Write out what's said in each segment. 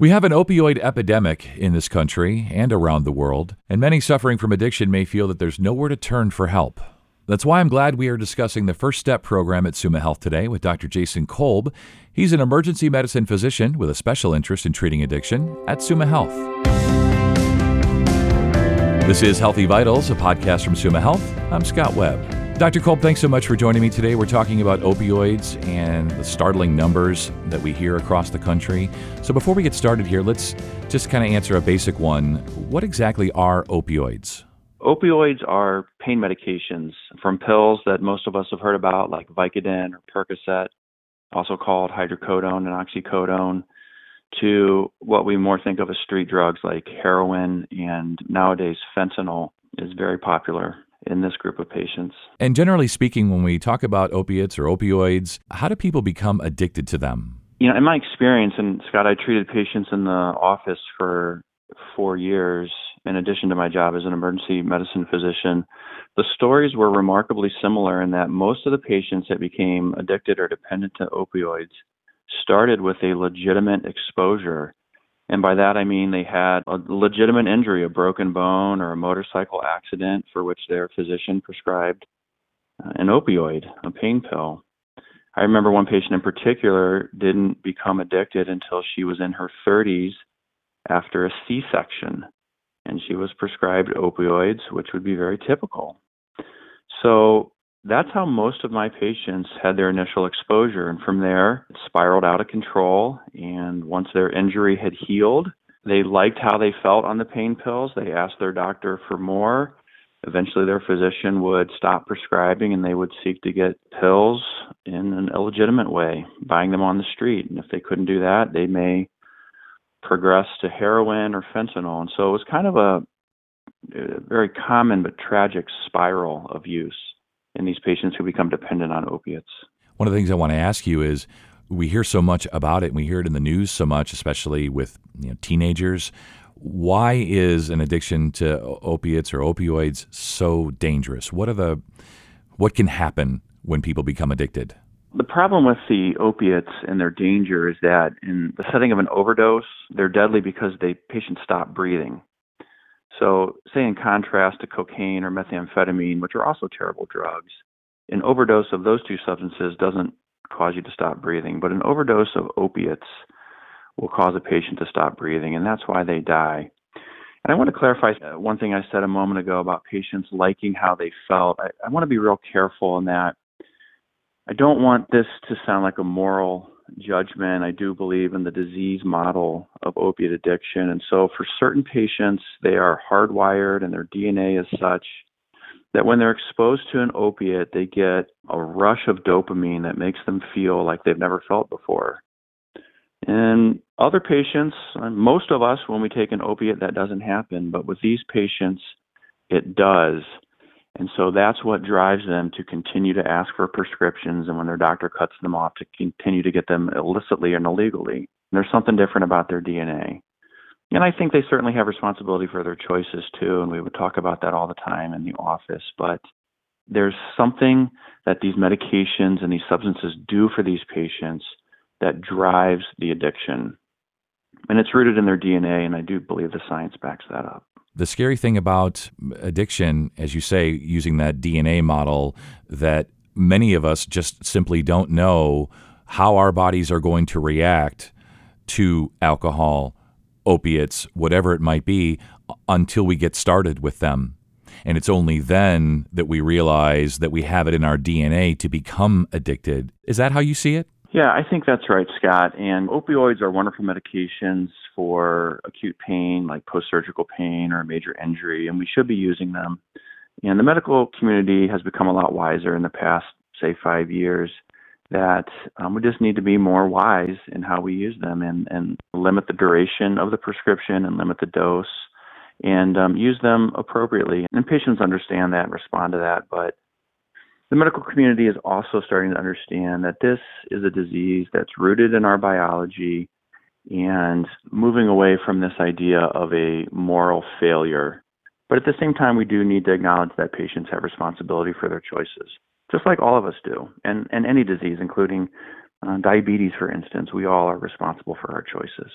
We have an opioid epidemic in this country and around the world, and many suffering from addiction may feel that there's nowhere to turn for help. That's why I'm glad we are discussing the First Step program at Summa Health today with Dr. Jason Kolb. He's an emergency medicine physician with a special interest in treating addiction at Summa Health. This is Healthy Vitals, a podcast from Summa Health. I'm Scott Webb. Dr. Kolb, thanks so much for joining me today. We're talking about opioids and the startling numbers that we hear across the country. So, before we get started here, let's just kind of answer a basic one. What exactly are opioids? Opioids are pain medications from pills that most of us have heard about, like Vicodin or Percocet, also called hydrocodone and oxycodone, to what we more think of as street drugs like heroin and nowadays fentanyl is very popular in this group of patients. And generally speaking, when we talk about opiates or opioids, how do people become addicted to them? You know, in my experience, and Scott, I treated patients in the office for four years in addition to my job as an emergency medicine physician. The stories were remarkably similar in that most of the patients that became addicted or dependent to opioids started with a legitimate exposure and by that I mean they had a legitimate injury, a broken bone or a motorcycle accident for which their physician prescribed uh, an opioid, a pain pill. I remember one patient in particular didn't become addicted until she was in her 30s after a C section, and she was prescribed opioids, which would be very typical. So that's how most of my patients had their initial exposure. And from there, it spiraled out of control. And once their injury had healed, they liked how they felt on the pain pills. They asked their doctor for more. Eventually, their physician would stop prescribing and they would seek to get pills in an illegitimate way, buying them on the street. And if they couldn't do that, they may progress to heroin or fentanyl. And so it was kind of a, a very common but tragic spiral of use in these patients who become dependent on opiates. One of the things I want to ask you is we hear so much about it and we hear it in the news so much, especially with you know, teenagers. Why is an addiction to opiates or opioids so dangerous? What are the what can happen when people become addicted? The problem with the opiates and their danger is that in the setting of an overdose, they're deadly because the patient stop breathing. So, say in contrast to cocaine or methamphetamine, which are also terrible drugs, an overdose of those two substances doesn't cause you to stop breathing, but an overdose of opiates will cause a patient to stop breathing, and that's why they die. And I want to clarify uh, one thing I said a moment ago about patients liking how they felt. I, I want to be real careful in that I don't want this to sound like a moral judgment. I do believe in the disease model of opiate addiction. And so for certain patients, they are hardwired and their DNA is such that when they're exposed to an opiate, they get a rush of dopamine that makes them feel like they've never felt before. And other patients, most of us, when we take an opiate, that doesn't happen. But with these patients, it does. And so that's what drives them to continue to ask for prescriptions and when their doctor cuts them off to continue to get them illicitly and illegally. And there's something different about their DNA. And I think they certainly have responsibility for their choices too, and we would talk about that all the time in the office. But there's something that these medications and these substances do for these patients that drives the addiction. And it's rooted in their DNA, and I do believe the science backs that up. The scary thing about addiction, as you say, using that DNA model, that many of us just simply don't know how our bodies are going to react to alcohol, opiates, whatever it might be, until we get started with them. And it's only then that we realize that we have it in our DNA to become addicted. Is that how you see it? Yeah, I think that's right, Scott. And opioids are wonderful medications for acute pain, like post surgical pain or a major injury, and we should be using them. And the medical community has become a lot wiser in the past, say, five years that um, we just need to be more wise in how we use them and, and limit the duration of the prescription and limit the dose and um, use them appropriately. And patients understand that and respond to that. But the medical community is also starting to understand that this is a disease that's rooted in our biology and moving away from this idea of a moral failure. But at the same time, we do need to acknowledge that patients have responsibility for their choices, just like all of us do. And, and any disease, including uh, diabetes, for instance, we all are responsible for our choices.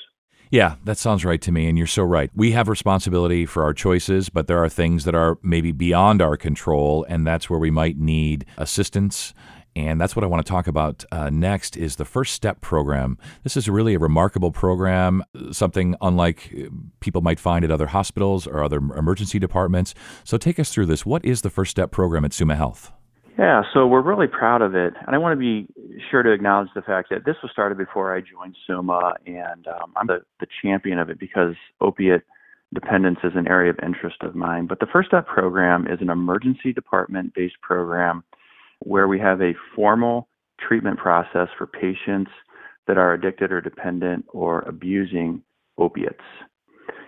Yeah, that sounds right to me. And you're so right. We have responsibility for our choices, but there are things that are maybe beyond our control. And that's where we might need assistance. And that's what I want to talk about uh, next is the First Step program. This is really a remarkable program, something unlike uh, people might find at other hospitals or other emergency departments. So take us through this. What is the First Step program at Summa Health? Yeah, so we're really proud of it. And I want to be sure to acknowledge the fact that this was started before I joined Summa, and um, I'm the, the champion of it because opiate dependence is an area of interest of mine. But the First Step program is an emergency department based program where we have a formal treatment process for patients that are addicted or dependent or abusing opiates.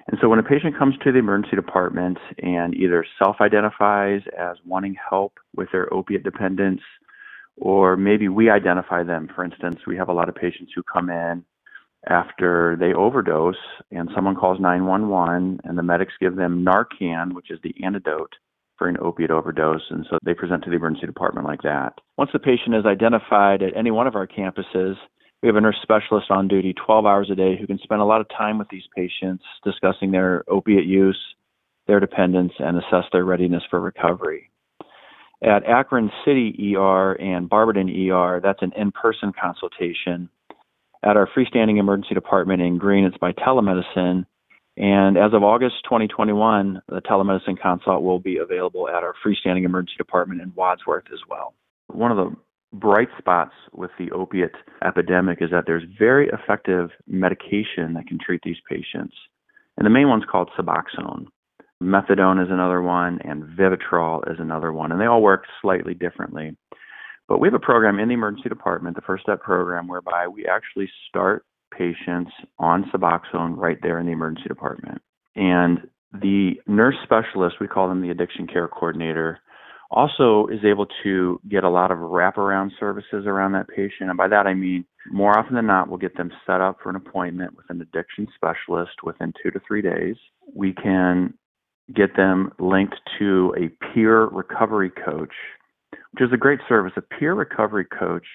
And so when a patient comes to the emergency department and either self identifies as wanting help with their opiate dependence, or maybe we identify them, for instance, we have a lot of patients who come in after they overdose and someone calls 911 and the medics give them Narcan, which is the antidote for an opiate overdose. And so they present to the emergency department like that. Once the patient is identified at any one of our campuses, we have a nurse specialist on duty 12 hours a day who can spend a lot of time with these patients discussing their opiate use, their dependence, and assess their readiness for recovery. At Akron City ER and Barberton ER, that's an in person consultation. At our freestanding emergency department in Green, it's by telemedicine. And as of August 2021, the telemedicine consult will be available at our freestanding emergency department in Wadsworth as well. One of the bright spots with the opiate epidemic is that there's very effective medication that can treat these patients. And the main one's called Suboxone. Methadone is another one, and Vivitrol is another one, and they all work slightly differently. But we have a program in the emergency department, the First Step program, whereby we actually start patients on Suboxone right there in the emergency department. And the nurse specialist, we call them the addiction care coordinator, also is able to get a lot of wraparound services around that patient. And by that I mean more often than not, we'll get them set up for an appointment with an addiction specialist within two to three days. We can get them linked to a peer recovery coach, which is a great service. A peer recovery coach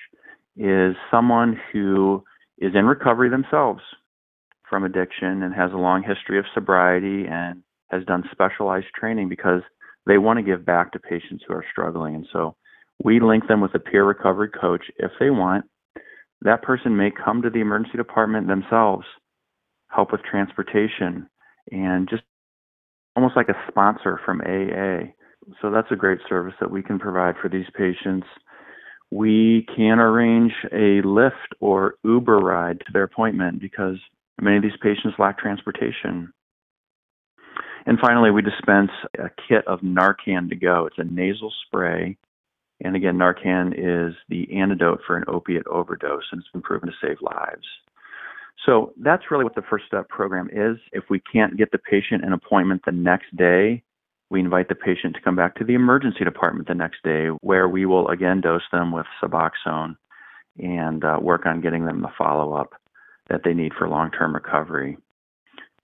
is someone who is in recovery themselves from addiction and has a long history of sobriety and has done specialized training because they want to give back to patients who are struggling. And so we link them with a peer recovery coach if they want. That person may come to the emergency department themselves, help with transportation, and just almost like a sponsor from AA. So that's a great service that we can provide for these patients. We can arrange a Lyft or Uber ride to their appointment because many of these patients lack transportation. And finally, we dispense a kit of Narcan to go. It's a nasal spray. And again, Narcan is the antidote for an opiate overdose, and it's been proven to save lives. So that's really what the First Step program is. If we can't get the patient an appointment the next day, we invite the patient to come back to the emergency department the next day, where we will again dose them with Suboxone and uh, work on getting them the follow up that they need for long term recovery.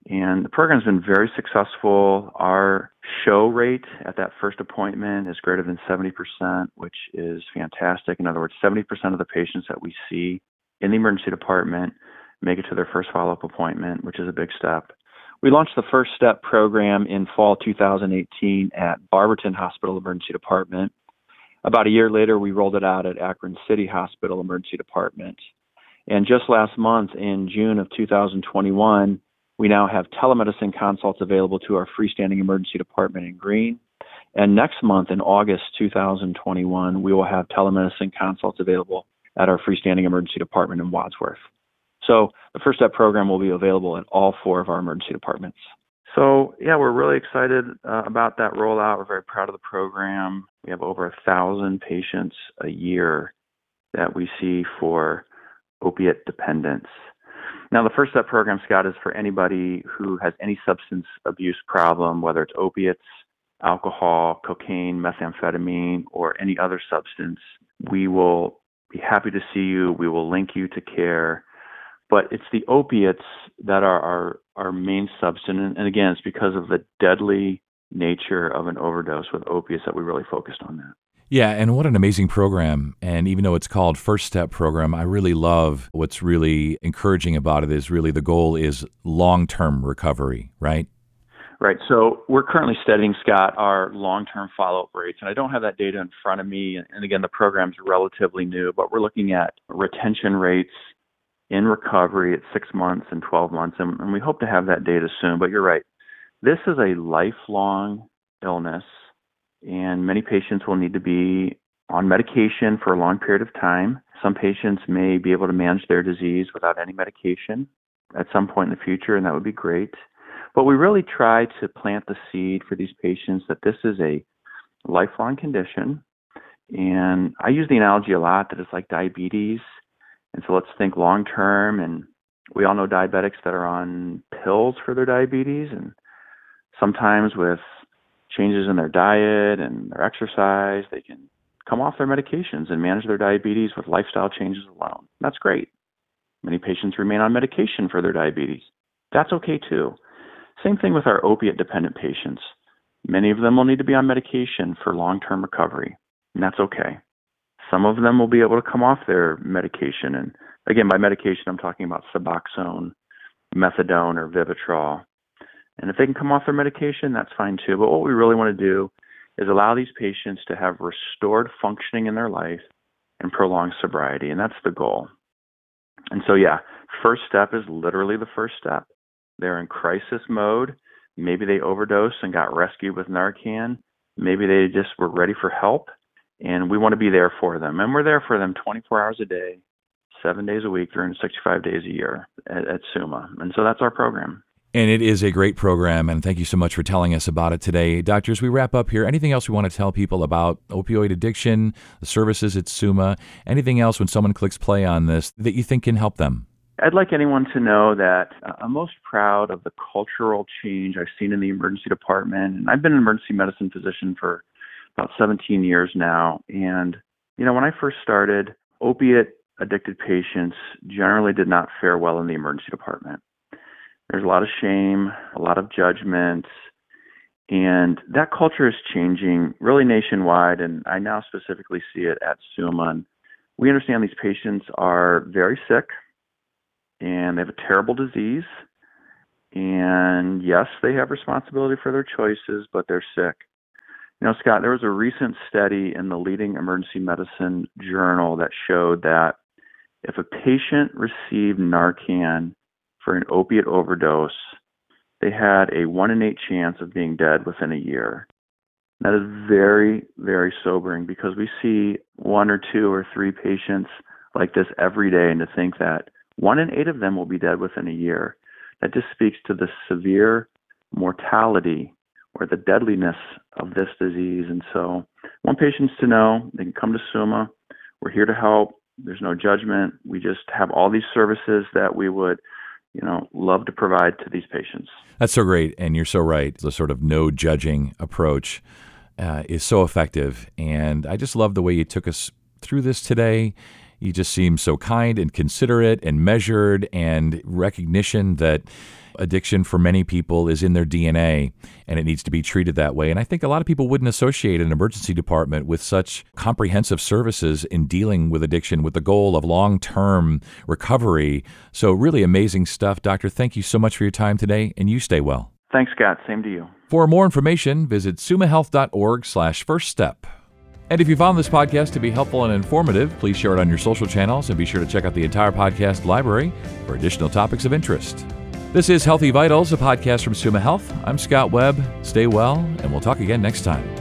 And the program's been very successful. Our show rate at that first appointment is greater than 70%, which is fantastic. In other words, 70% of the patients that we see in the emergency department make it to their first follow up appointment, which is a big step. We launched the First Step program in fall 2018 at Barberton Hospital Emergency Department. About a year later, we rolled it out at Akron City Hospital Emergency Department. And just last month, in June of 2021, we now have telemedicine consults available to our freestanding emergency department in Green. And next month, in August 2021, we will have telemedicine consults available at our freestanding emergency department in Wadsworth. So the First Step program will be available at all four of our emergency departments. So yeah, we're really excited uh, about that rollout. We're very proud of the program. We have over a thousand patients a year that we see for opiate dependence. Now, the First Step program, Scott, is for anybody who has any substance abuse problem, whether it's opiates, alcohol, cocaine, methamphetamine, or any other substance. We will be happy to see you. We will link you to care. But it's the opiates that are our, our main substance. And again, it's because of the deadly nature of an overdose with opiates that we really focused on that. Yeah, and what an amazing program. And even though it's called First Step Program, I really love what's really encouraging about it is really the goal is long term recovery, right? Right. So we're currently studying, Scott, our long term follow up rates. And I don't have that data in front of me. And again, the program's relatively new, but we're looking at retention rates in recovery at six months and 12 months. And, and we hope to have that data soon. But you're right. This is a lifelong illness and many patients will need to be on medication for a long period of time. Some patients may be able to manage their disease without any medication at some point in the future, and that would be great. But we really try to plant the seed for these patients that this is a lifelong condition. And I use the analogy a lot that it's like diabetes. And so let's think long term. And we all know diabetics that are on pills for their diabetes. And sometimes with changes in their diet and their exercise, they can come off their medications and manage their diabetes with lifestyle changes alone. That's great. Many patients remain on medication for their diabetes. That's okay too. Same thing with our opiate dependent patients. Many of them will need to be on medication for long term recovery, and that's okay. Some of them will be able to come off their medication. And again, by medication, I'm talking about Suboxone, methadone, or Vivitrol. And if they can come off their medication, that's fine too. But what we really want to do is allow these patients to have restored functioning in their life and prolonged sobriety. And that's the goal. And so, yeah, first step is literally the first step. They're in crisis mode. Maybe they overdosed and got rescued with Narcan. Maybe they just were ready for help. And we want to be there for them. And we're there for them 24 hours a day, seven days a week, 365 days a year at, at Summa. And so that's our program. And it is a great program, and thank you so much for telling us about it today. Doctors, we wrap up here. Anything else we want to tell people about opioid addiction, the services at Summa, anything else when someone clicks play on this that you think can help them? I'd like anyone to know that uh, I'm most proud of the cultural change I've seen in the emergency department. And I've been an emergency medicine physician for about 17 years now. And, you know, when I first started, opiate addicted patients generally did not fare well in the emergency department. There's a lot of shame, a lot of judgment, and that culture is changing really nationwide. And I now specifically see it at Summa. We understand these patients are very sick and they have a terrible disease. And yes, they have responsibility for their choices, but they're sick. You know, Scott, there was a recent study in the leading emergency medicine journal that showed that if a patient received Narcan for an opiate overdose, they had a one in eight chance of being dead within a year. That is very, very sobering because we see one or two or three patients like this every day, and to think that one in eight of them will be dead within a year, that just speaks to the severe mortality or the deadliness of this disease. And so, I want patients to know they can come to Summa. We're here to help. There's no judgment. We just have all these services that we would you know, love to provide to these patients. That's so great, and you're so right. The sort of no judging approach uh, is so effective, and I just love the way you took us through this today. You just seem so kind and considerate and measured, and recognition that addiction for many people is in their DNA and it needs to be treated that way. And I think a lot of people wouldn't associate an emergency department with such comprehensive services in dealing with addiction with the goal of long term recovery. So, really amazing stuff. Doctor, thank you so much for your time today and you stay well. Thanks, Scott. Same to you. For more information, visit summahealth.org slash first step. And if you found this podcast to be helpful and informative, please share it on your social channels and be sure to check out the entire podcast library for additional topics of interest. This is Healthy Vitals, a podcast from Summa Health. I'm Scott Webb. Stay well, and we'll talk again next time.